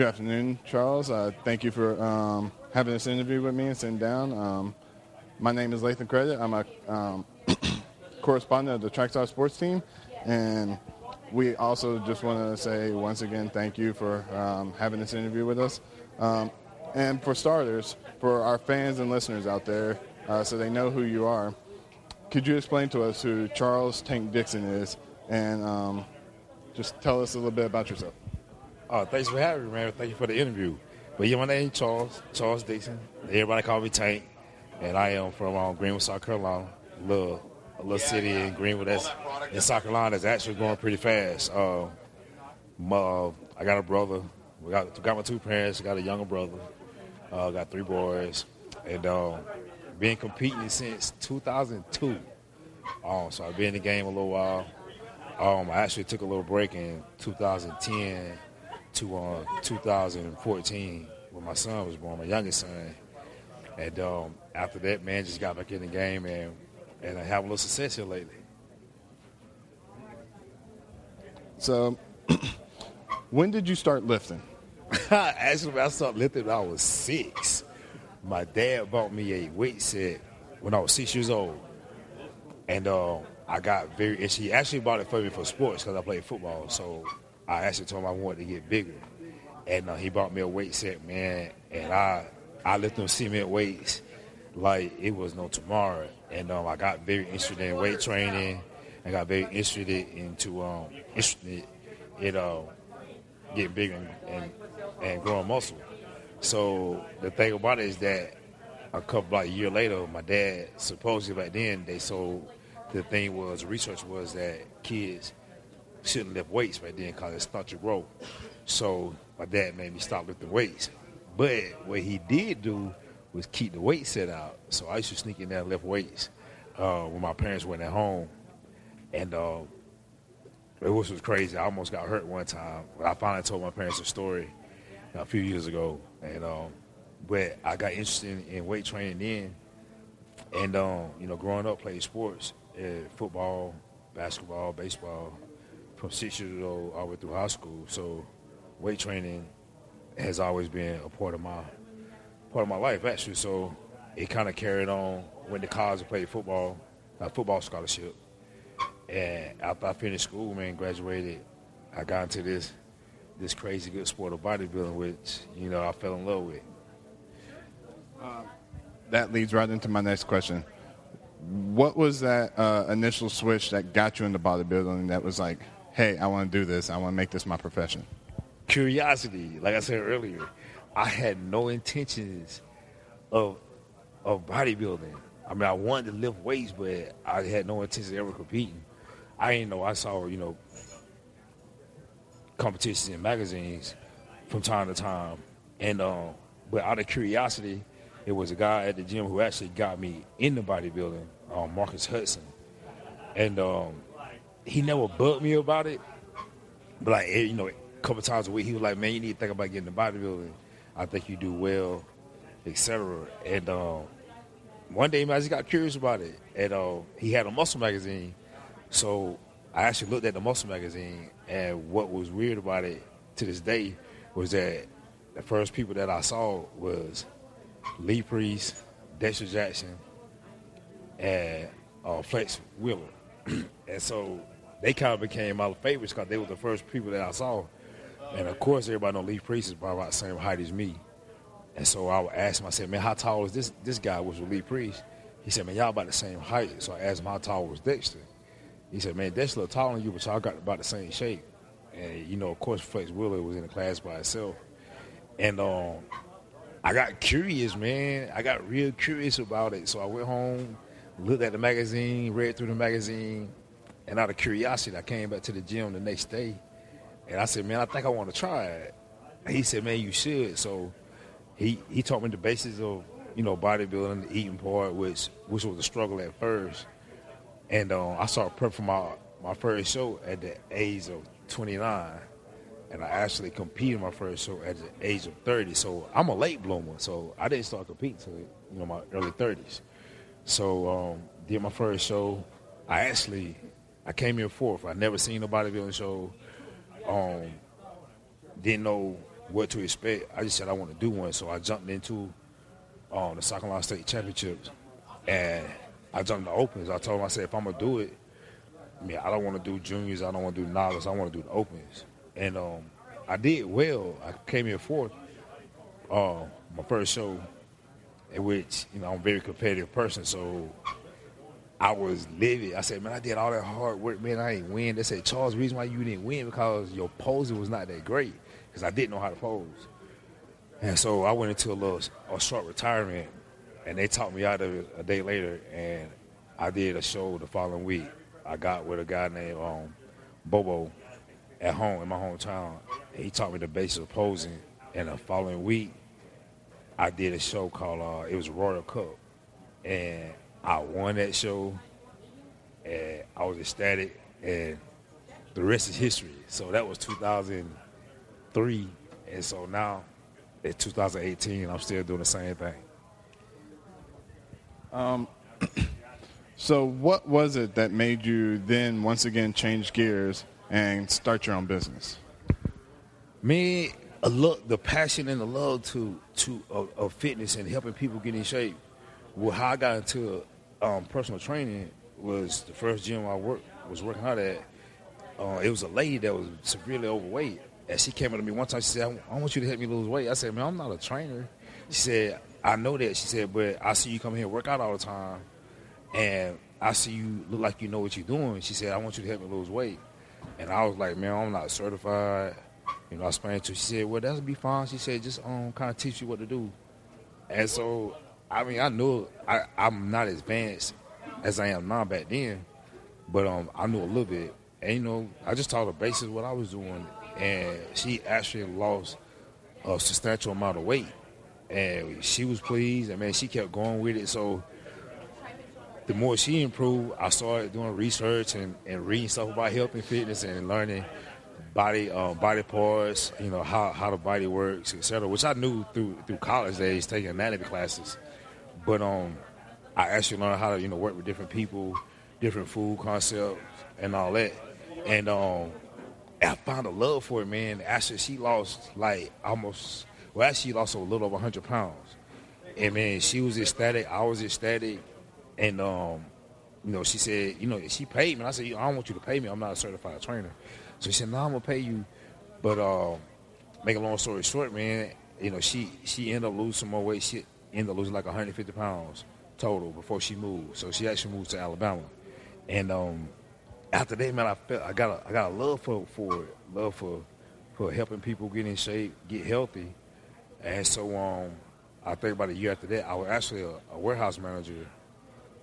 Good afternoon, Charles. Uh, thank you for um, having this interview with me and sitting down. Um, my name is Lathan Credit. I'm a um, correspondent of the Trackstar Sports Team, and we also just want to say once again thank you for um, having this interview with us. Um, and for starters, for our fans and listeners out there, uh, so they know who you are, could you explain to us who Charles Tank Dixon is and um, just tell us a little bit about yourself? Oh, thanks for having me, man. Thank you for the interview. But yeah, my name is Charles, Charles Dixon. Everybody call me Tank. And I am from um, Greenwood, South Carolina. A little, a little city in Greenwood that's in South Carolina that's actually growing pretty fast. Uh, my, I got a brother. We got, got my two parents. Got a younger brother. Uh, got three boys. And uh, been competing since 2002. Um, so I've been in the game a little while. Um, I actually took a little break in 2010 to uh, 2014 when my son was born, my youngest son. And um, after that, man, just got back in the game and and I have a little success here lately. So, when did you start lifting? Actually, I started lifting when I was six. My dad bought me a weight set when I was six years old, and uh, I got very. And she actually bought it for me for sports because I played football. So I actually told him I wanted to get bigger, and uh, he bought me a weight set, man. And I I lifted them cement weights like it was no tomorrow. And um, I got very interested in weight training. I got very interested into um, interested in uh, getting bigger and, and, and growing muscle. So the thing about it is that a couple like a year later, my dad supposedly back then they sold the thing was research was that kids shouldn't lift weights back then because it starts to grow. So my dad made me stop lifting weights. But what he did do was keep the weight set out. So I used to sneak in there and lift weights uh, when my parents went at home. And uh, it was, was crazy. I almost got hurt one time. I finally told my parents a story a few years ago. And um, but I got interested in, in weight training then. And um, you know, growing up, playing sports, uh, football, basketball, baseball, from six years old all the way through high school. So weight training has always been a part of my part of my life actually. So it kind of carried on. Went to college played football, a football scholarship. And after I finished school, man, graduated, I got into this this crazy good sport of bodybuilding, which you know I fell in love with. Uh, that leads right into my next question. What was that uh, initial switch that got you into bodybuilding? That was like, hey, I want to do this. I want to make this my profession. Curiosity, like I said earlier, I had no intentions of of bodybuilding. I mean, I wanted to lift weights, but I had no intention of ever competing. I didn't know. I saw, you know, competitions in magazines from time to time, and um, but out of curiosity, it was a guy at the gym who actually got me into bodybuilding, um, Marcus Hudson, and um, he never bugged me about it. But like, you know, a couple times a week, he was like, "Man, you need to think about getting into bodybuilding. I think you do well, etc." And um, one day, man, I just got curious about it, and uh, he had a muscle magazine, so I actually looked at the muscle magazine, and what was weird about it to this day was that the first people that I saw was Lee Priest, Dexter Jackson, and uh, Flex Wheeler. And so they kind of became my favorites because they were the first people that I saw. And of course, everybody know Lee Priest is about the same height as me. And so I would ask him, I said, man, how tall is this this guy was with Lee Priest? He said, man, y'all about the same height. So I asked him how tall was Dexter. He said, man, Dexter a little taller than you, but y'all got about the same shape. And, you know, of course, Flex Wheeler was in the class by itself. And um, I got curious, man. I got real curious about it. So I went home, looked at the magazine, read through the magazine, and out of curiosity, I came back to the gym the next day, and I said, "Man, I think I want to try it." And he said, "Man, you should." So he he taught me the basics of you know bodybuilding, the eating part, which which was a struggle at first, and um, I started prep for my my first show at the age of 29 and I actually competed my first show at the age of 30. So I'm a late bloomer. So I didn't start competing until you know my early 30s. So um, did my first show. I actually I came here fourth. I never seen a bodybuilding show. Um, didn't know what to expect. I just said I want to do one, so I jumped into um, the South Carolina State Championships, and I jumped the Opens. I told him I said if I'm gonna do it, I mean I don't want to do juniors, I don't want to do novice, I want to do the Opens, and um, I did well. I came here fourth. Uh, my first show, which you know I'm a very competitive person, so I was livid. I said, man, I did all that hard work, man. I ain't win. They said, Charles, the reason why you didn't win because your posing was not that great because I didn't know how to pose. And so I went into a little a short retirement, and they talked me out of it a day later, and I did a show the following week. I got with a guy named um, Bobo at home in my hometown. He taught me the basics of posing. And the following week, I did a show called uh, it was Royal Cup, and I won that show, and I was ecstatic, and the rest is history. So that was 2003, and so now it's 2018, I'm still doing the same thing. Um, So, what was it that made you then once again change gears and start your own business? Me, a look, the passion and the love to to of, fitness and helping people get in shape. Well, how I got into um, personal training was the first gym I worked was working out at. Uh, it was a lady that was severely overweight, and she came up to me one time. She said, "I want you to help me lose weight." I said, "Man, I'm not a trainer." She said, "I know that." She said, "But I see you come here and work out all the time, and I see you look like you know what you're doing." She said, "I want you to help me lose weight," and I was like, "Man, I'm not certified." You know, I explained to her. She said, "Well, that'll be fine." She said, "Just um, kind of teach you what to do." And so, I mean, I knew I, I'm not as advanced as I am now back then, but um, I knew a little bit. And you know, I just taught her basics what I was doing, and she actually lost a substantial amount of weight, and she was pleased. And man, she kept going with it. So the more she improved, I started doing research and, and reading stuff about health and fitness and learning body um, body parts, you know how, how the body works, etc. Which I knew through through college days, taking anatomy classes. But um, I actually learned how to you know work with different people, different food concepts, and all that. And um, I found a love for it, man. Actually, she lost like almost well, actually, she lost a little over 100 pounds. And man, she was ecstatic. I was ecstatic. And um, you know, she said, you know, she paid me. And I said, I don't want you to pay me. I'm not a certified trainer. So she said, No, I'm gonna pay you. But uh, make a long story short, man, you know, she she ended up losing some more weight. She ended up losing like 150 pounds total before she moved. So she actually moved to Alabama. And um, after that, man, I felt I got a, I got a love for for it, love for for helping people get in shape, get healthy. And so um, I think about a year after that, I was actually a, a warehouse manager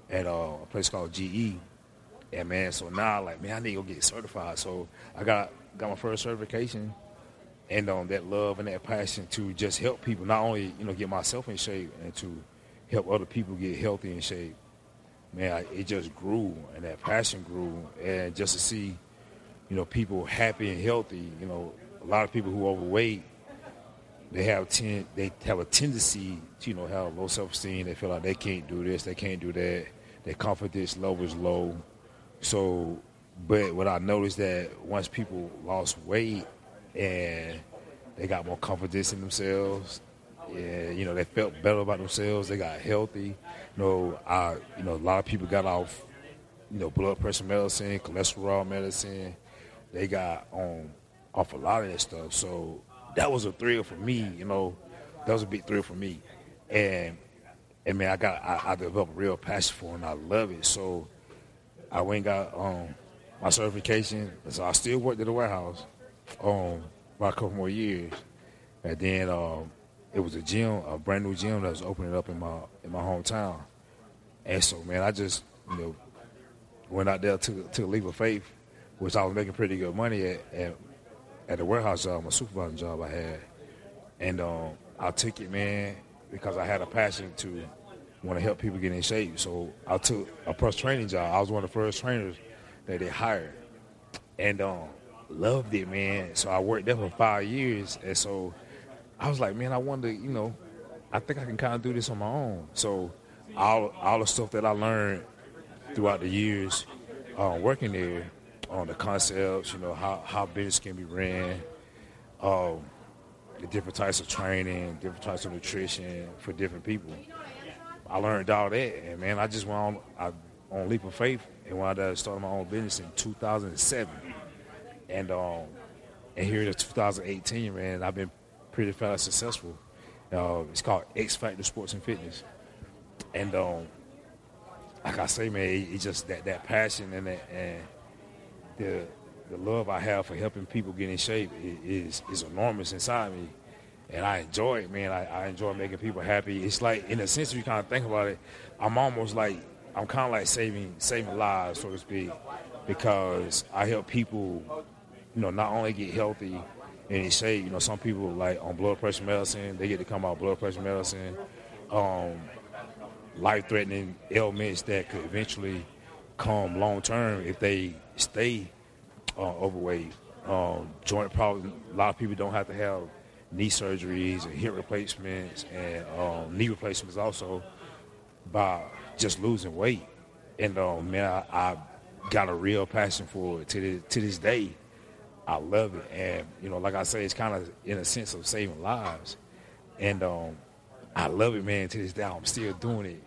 at uh, a place called GE. And man, so now like man, I need to get certified. So I got got my first certification, and um, that love and that passion to just help people, not only you know get myself in shape and to help other people get healthy in shape. Man, I, it just grew, and that passion grew, and just to see, you know, people happy and healthy. You know, a lot of people who are overweight, they have ten, they have a tendency to you know have low self esteem. They feel like they can't do this, they can't do that. Their confidence level is low. So, but what I noticed that once people lost weight and they got more confidence in themselves, and you know they felt better about themselves, they got healthy. You know, I you know a lot of people got off, you know, blood pressure medicine, cholesterol medicine. They got on off a lot of that stuff. So that was a thrill for me. You know, that was a big thrill for me, and and man, I got I, I developed a real passion for it, and I love it. So I went got um, my certification. So I still worked at the warehouse um, a couple more years, and then um, it was a gym, a brand new gym that was opening up in my in my hometown. And so, man, I just you know went out there to to a leap of faith, which I was making pretty good money at at, at the warehouse job, my supervising job I had, and um, I took it, man, because I had a passion to want to help people get in shape. So I took a personal training job. I was one of the first trainers that they hired, and um, loved it, man. So I worked there for five years, and so I was like, man, I wanted to, you know, I think I can kind of do this on my own. So all all the stuff that I learned throughout the years uh, working there on the concepts, you know, how how business can be ran, um, the different types of training, different types of nutrition for different people. I learned all that, and man, I just went on I, on leap of faith, and when I started my own business in 2007, and um, and here in 2018, man, I've been pretty fast successful. Uh, it's called X Factor Sports and Fitness, and um, like I say, man, it's just that that passion and that and the the love I have for helping people get in shape is is enormous inside me, and I enjoy it, man. I, I enjoy making people happy. It's like, in a sense, if you kind of think about it, I'm almost like I'm kind of like saving saving lives, so to speak, because I help people, you know, not only get healthy and in shape. You know, some people like on blood pressure medicine, they get to come out blood pressure medicine, um, life threatening ailments that could eventually come long term if they stay uh, overweight. Um, joint problems. A lot of people don't have to have knee surgeries and hip replacements and um, knee replacements also by just losing weight. And um, man, I, I, got a real passion for it to this, to this day. I love it, and you know, like I say, it's kind of in a sense of saving lives, and um, I love it, man. To this day, I'm still doing it,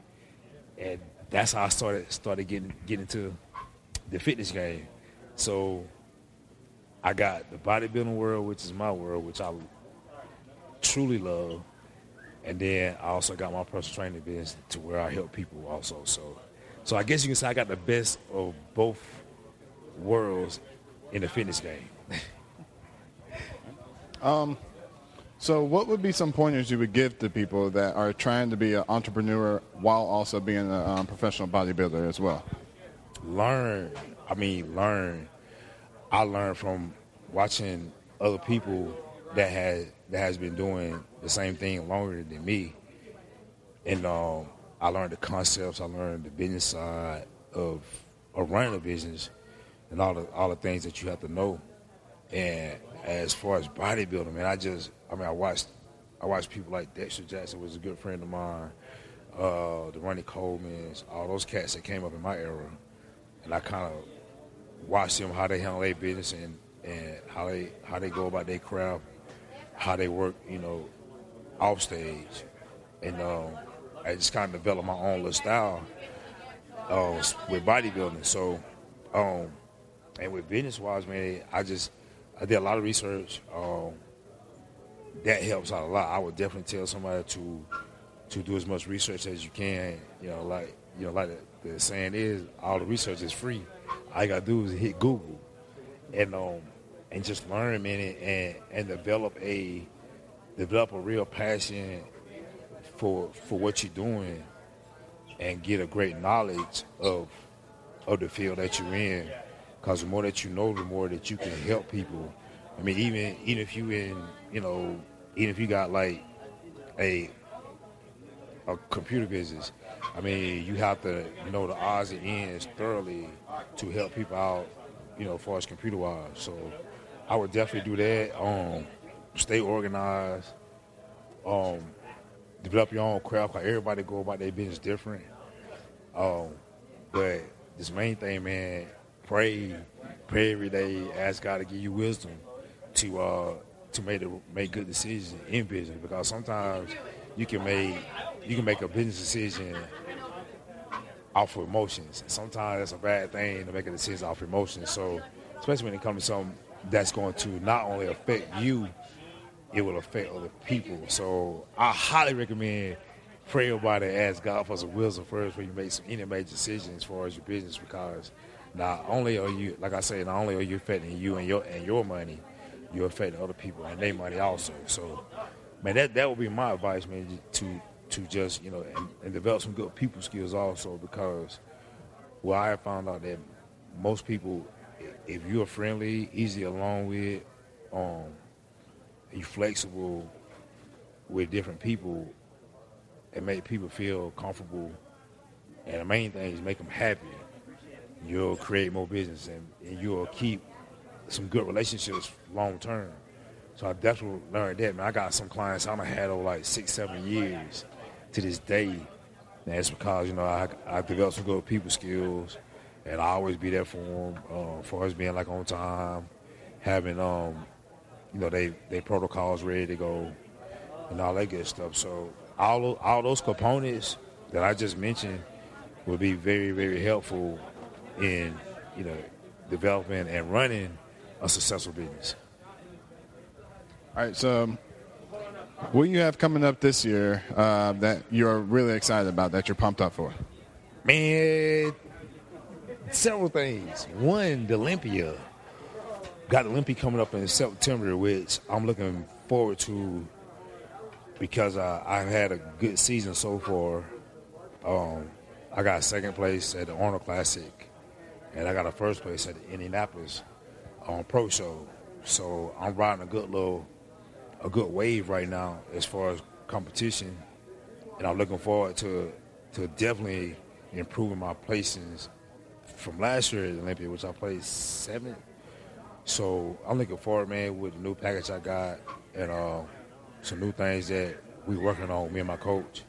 and that's how I started started getting getting into the fitness game. So I got the bodybuilding world, which is my world, which I truly love. And then I also got my personal training business to where I help people also. So, so I guess you can say I got the best of both worlds in the fitness game. um, so what would be some pointers you would give to people that are trying to be an entrepreneur while also being a um, professional bodybuilder as well? Learn. I mean, learn I learned from watching other people that had that has been doing the same thing longer than me, and um, I learned the concepts. I learned the business side of of running a business, and all the all the things that you have to know. And as far as bodybuilding, man, I just I mean I watched I watched people like Dexter Jackson was a good friend of mine, uh, the Ronnie Coleman's, all those cats that came up in my era, and I kind of watched them how they handle their business and, and how they how they go about their craft, how they work, you know, off stage, and um, I just kind of developed my own little style uh, with bodybuilding. So, um, and with business wise, man, I just I did a lot of research. Um, that helps out a lot. I would definitely tell somebody to to do as much research as you can. You know, like you know, like the, the saying is, all the research is free all you gotta do is hit Google and um and just learn man and and develop a develop a real passion for for what you're doing and get a great knowledge of of the field that you're in because the more that you know the more that you can help people i mean even even if you in you know even if you got like a a computer business I mean, you have to know the odds and ends thoroughly to help people out, you know, as far as computer wise. So I would definitely do that. Um, stay organized. Um, develop your own craft. Cause everybody go about their business different. Um, but this main thing, man, pray, pray every day. Ask God to give you wisdom to uh, to make the, make good decisions in business. Because sometimes you can make you can make a business decision off of emotions. Sometimes that's a bad thing to make a decision off emotions. So, especially when it comes to something that's going to not only affect you, it will affect other people. So, I highly recommend pray about it, ask God for some wisdom first when you make some any major decisions as far as your business, because not only are you, like I say, not only are you affecting you and your and your money, you're affecting other people and their money also. So, man, that that would be my advice, man, to to just you know and, and develop some good people skills also because well I have found out that most people if you're friendly, easy along with, um, you flexible with different people, and make people feel comfortable. And the main thing is make them happy. You'll create more business and, and you'll keep some good relationships long term. So I definitely learned that, man. I got some clients I've had over like six, seven years to this day. And that's because, you know, I, I developed some good people skills and I always be there for them uh, for us being like on time, having um, you know, they they protocols ready to go, and all that good stuff. So all all those components that I just mentioned will be very very helpful in you know developing and running a successful business. All right, so um, what do you have coming up this year uh, that you're really excited about that you're pumped up for? Man, several things. One, the Olympia. Got the Olympia coming up in September, which I'm looking forward to because uh, I've had a good season so far. Um, I got second place at the Arnold Classic, and I got a first place at the Indianapolis um, Pro Show. So I'm riding a good little, a good wave right now as far as competition, and I'm looking forward to to definitely improving my placings from last year at Olympia, which I played seventh. So I'm looking forward, man, with the new package I got and uh, some new things that we working on, me and my coach.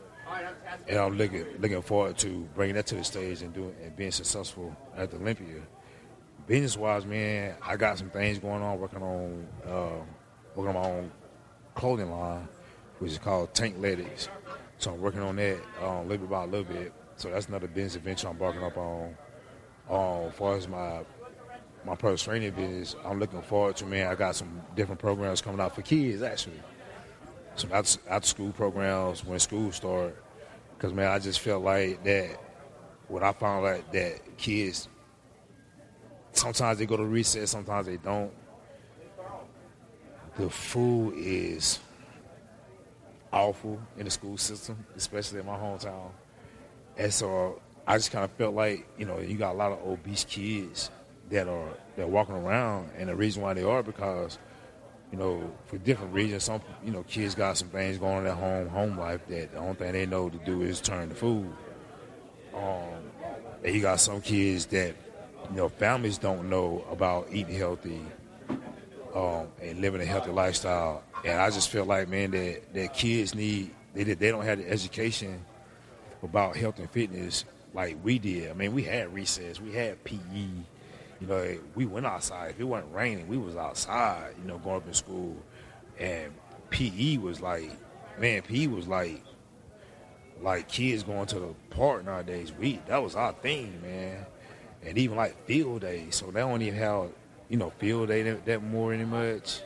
And I'm looking looking forward to bringing that to the stage and doing and being successful at the Olympia. Business wise, man, I got some things going on, working on uh, working on my own clothing line, which is called Tank Ladies. So I'm working on that um, little bit by a little bit. So that's another business venture I'm barking up on. Um, as far as my my personal training business, I'm looking forward to man. I got some different programs coming out for kids actually. Some out after school programs when school start. Because man, I just felt like that when I found out that kids sometimes they go to recess, sometimes they don't. The food is awful in the school system, especially in my hometown. And so I just kind of felt like, you know, you got a lot of obese kids that are that are walking around, and the reason why they are because, you know, for different reasons, some you know kids got some things going on at home, home life that the only thing they know to do is turn to food. Um, and you got some kids that, you know, families don't know about eating healthy, um, and living a healthy lifestyle. And I just feel like, man, that that kids need they they don't have the education about health and fitness like we did. I mean, we had recess, we had PE. You know, we went outside. If it wasn't raining, we was outside. You know, going up in school, and PE was like, man, PE was like, like kids going to the park nowadays. We that was our thing, man. And even like field day, so they don't even have, you know, field day that, that more any much.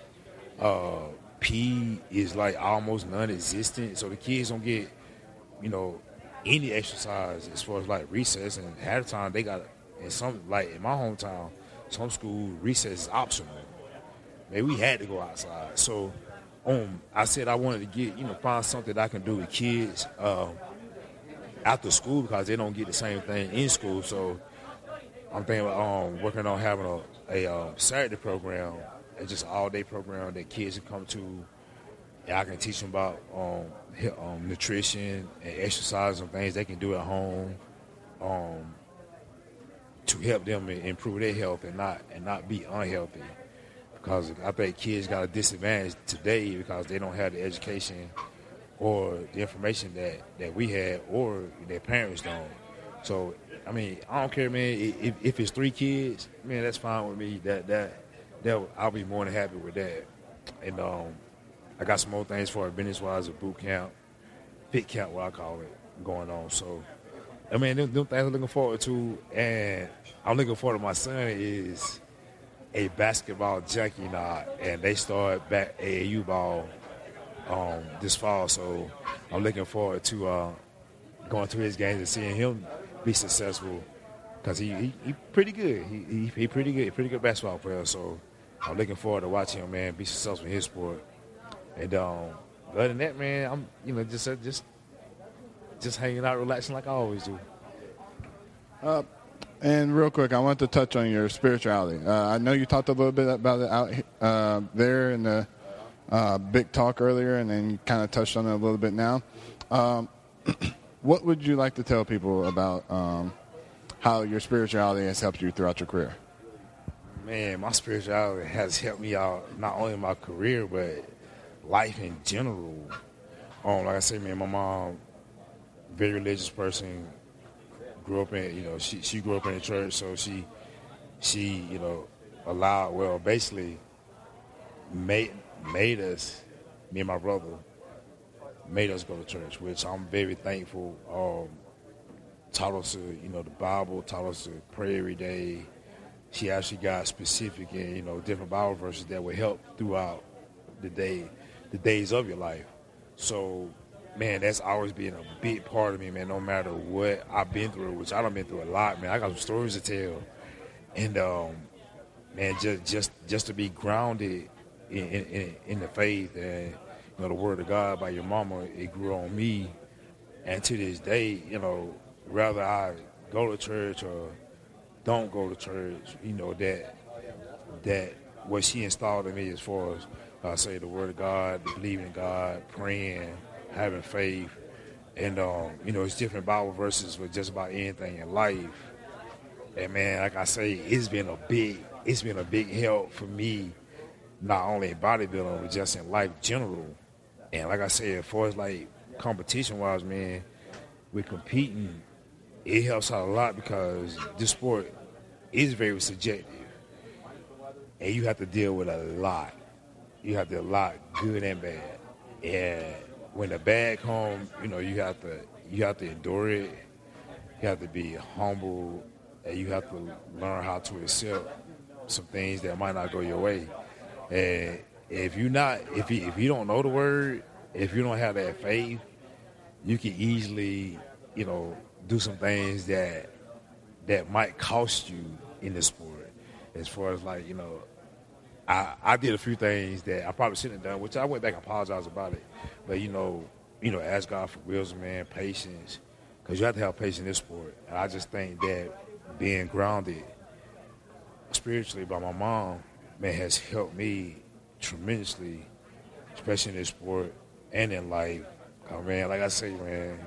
Uh, P is like almost non-existent, so the kids don't get, you know, any exercise as far as like recess and half the time they got in some like in my hometown, some school recess is optional. Maybe we had to go outside. So um I said I wanted to get, you know, find something I can do with kids uh, after school because they don't get the same thing in school. So I'm thinking about um, working on having a, a um, Saturday program, it's just all day program that kids can come to and I can teach them about um, um, nutrition and exercise and things they can do at home um, to help them improve their health and not and not be unhealthy. Because I think kids got a disadvantage today because they don't have the education or the information that, that we had or their parents don't. So I mean, I don't care, man. If, if it's three kids, man, that's fine with me. That that that I'll be more than happy with that. And um, I got some more things for it business wise, a boot camp, pit camp, what I call it, going on. So, I mean, them, things I'm looking forward to, and I'm looking forward to my son is a basketball junkie now, and they start back AAU ball um, this fall. So, I'm looking forward to uh, going to his games and seeing him be successful because he, he, he pretty good. He, he he pretty good, pretty good basketball player. So, I'm looking forward to watching him, man, be successful in his sport. And um, other than that, man, I'm you know just uh, just just hanging out, relaxing like I always do. Uh, and real quick, I want to touch on your spirituality. Uh, I know you talked a little bit about it out uh, there in the uh, big talk earlier, and then you kind of touched on it a little bit now. Um, what would you like to tell people about um, how your spirituality has helped you throughout your career? Man, my spirituality has helped me out not only in my career, but life in general. Um, like I said, man, my mom, very religious person, grew up in, you know, she she grew up in the church, so she she, you know, allowed well basically made made us, me and my brother, made us go to church, which I'm very thankful. Um, taught us, to, you know, the Bible, taught us to pray every day. She actually got specific and you know different Bible verses that would help throughout the day, the days of your life. So, man, that's always been a big part of me, man. No matter what I've been through, which I don't been through a lot, man. I got some stories to tell, and um, man, just just just to be grounded in, in, in the faith and you know the word of God by your mama, it grew on me, and to this day, you know, rather I go to church or don't go to church, you know that that what she installed in me as far as I say the word of God, believing in God, praying, having faith, and um, you know it's different Bible verses for just about anything in life. And man, like I say, it's been a big it's been a big help for me, not only in bodybuilding, but just in life general. And like I said, as far as like competition wise, man, with competing, it helps out a lot because this sport is very subjective. And you have to deal with a lot. You have to lot good and bad. And when the bad comes, you know, you have to you have to endure it. You have to be humble and you have to learn how to accept some things that might not go your way. And if you not if you if you don't know the word, if you don't have that faith, you can easily, you know, do some things that that might cost you in the sport. As far as like, you know, I, I did a few things that I probably shouldn't have done, which I went back and apologized about it. But you know, you know, ask God for wisdom, man, patience, because you have to have patience in this sport. And I just think that being grounded spiritually by my mom, man, has helped me tremendously, especially in this sport and in life. Oh, man, like I say, man,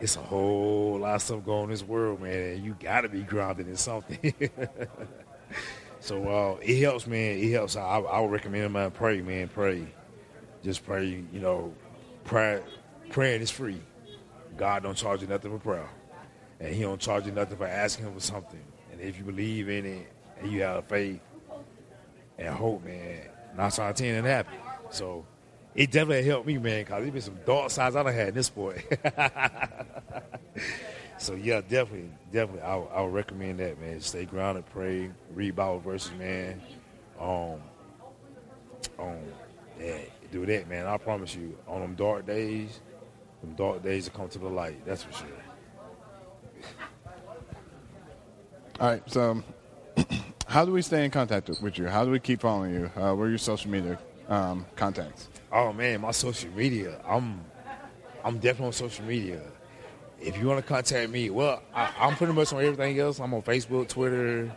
it's a whole lot of stuff going on in this world, man, and you got to be grounded in something. so uh, it helps, man. It helps. I, I would recommend, man, pray, man, pray. Just pray, you know, pray, praying is free. God don't charge you nothing for prayer. And he don't charge you nothing for asking him for something. And if you believe in it and you have faith and hope, man, nine out of ten it happen. So it definitely helped me, man, because there's been some dark sides I done had in this sport. so yeah, definitely, definitely, I, I would recommend that, man. Stay grounded, pray, read Bible verses, man. Um, um, yeah, do that, man. I promise you, on them dark days, them dark days will come to the light. That's for sure. All right. So, how do we stay in contact with you? How do we keep following you? Uh, what are your social media um, contacts? Oh man, my social media. I'm I'm definitely on social media. If you want to contact me, well, I, am pretty much on everything else. I'm on Facebook, Twitter,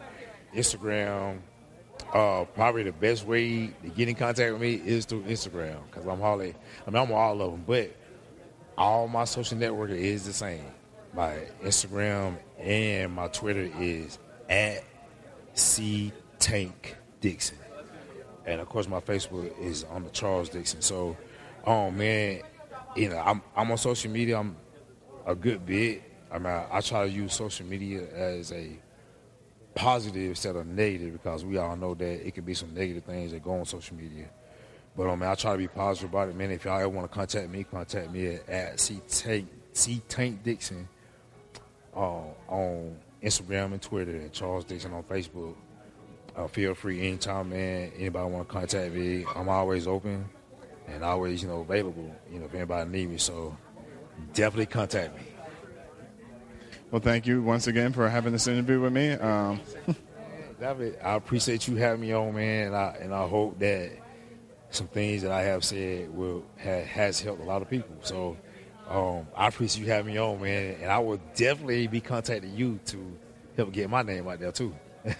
Instagram. Uh, probably the best way to get in contact with me is through Instagram because I'm hardly. I mean, I'm on all of them, but all my social networking is the same my Instagram and my Twitter is at C Tank Dixon. And of course my Facebook is on the Charles Dixon. So oh man, you know, I'm I'm on social media, I'm a good bit. I mean I, I try to use social media as a positive instead of negative because we all know that it can be some negative things that go on social media. But um, man, I try to be positive about it, man. If y'all ever want to contact me, contact me at, at C Tank C Tank Dixon uh, on Instagram and Twitter and Charles Dixon on Facebook. Uh, feel free anytime, man. Anybody want to contact me, I'm always open and always, you know, available. You know, if anybody need me, so definitely contact me. Well, thank you once again for having this interview with me. Um. David, I appreciate you having me on, man, and I, and I hope that some things that I have said will has helped a lot of people. So um, I appreciate you having me on, man, and I will definitely be contacting you to help get my name out there too.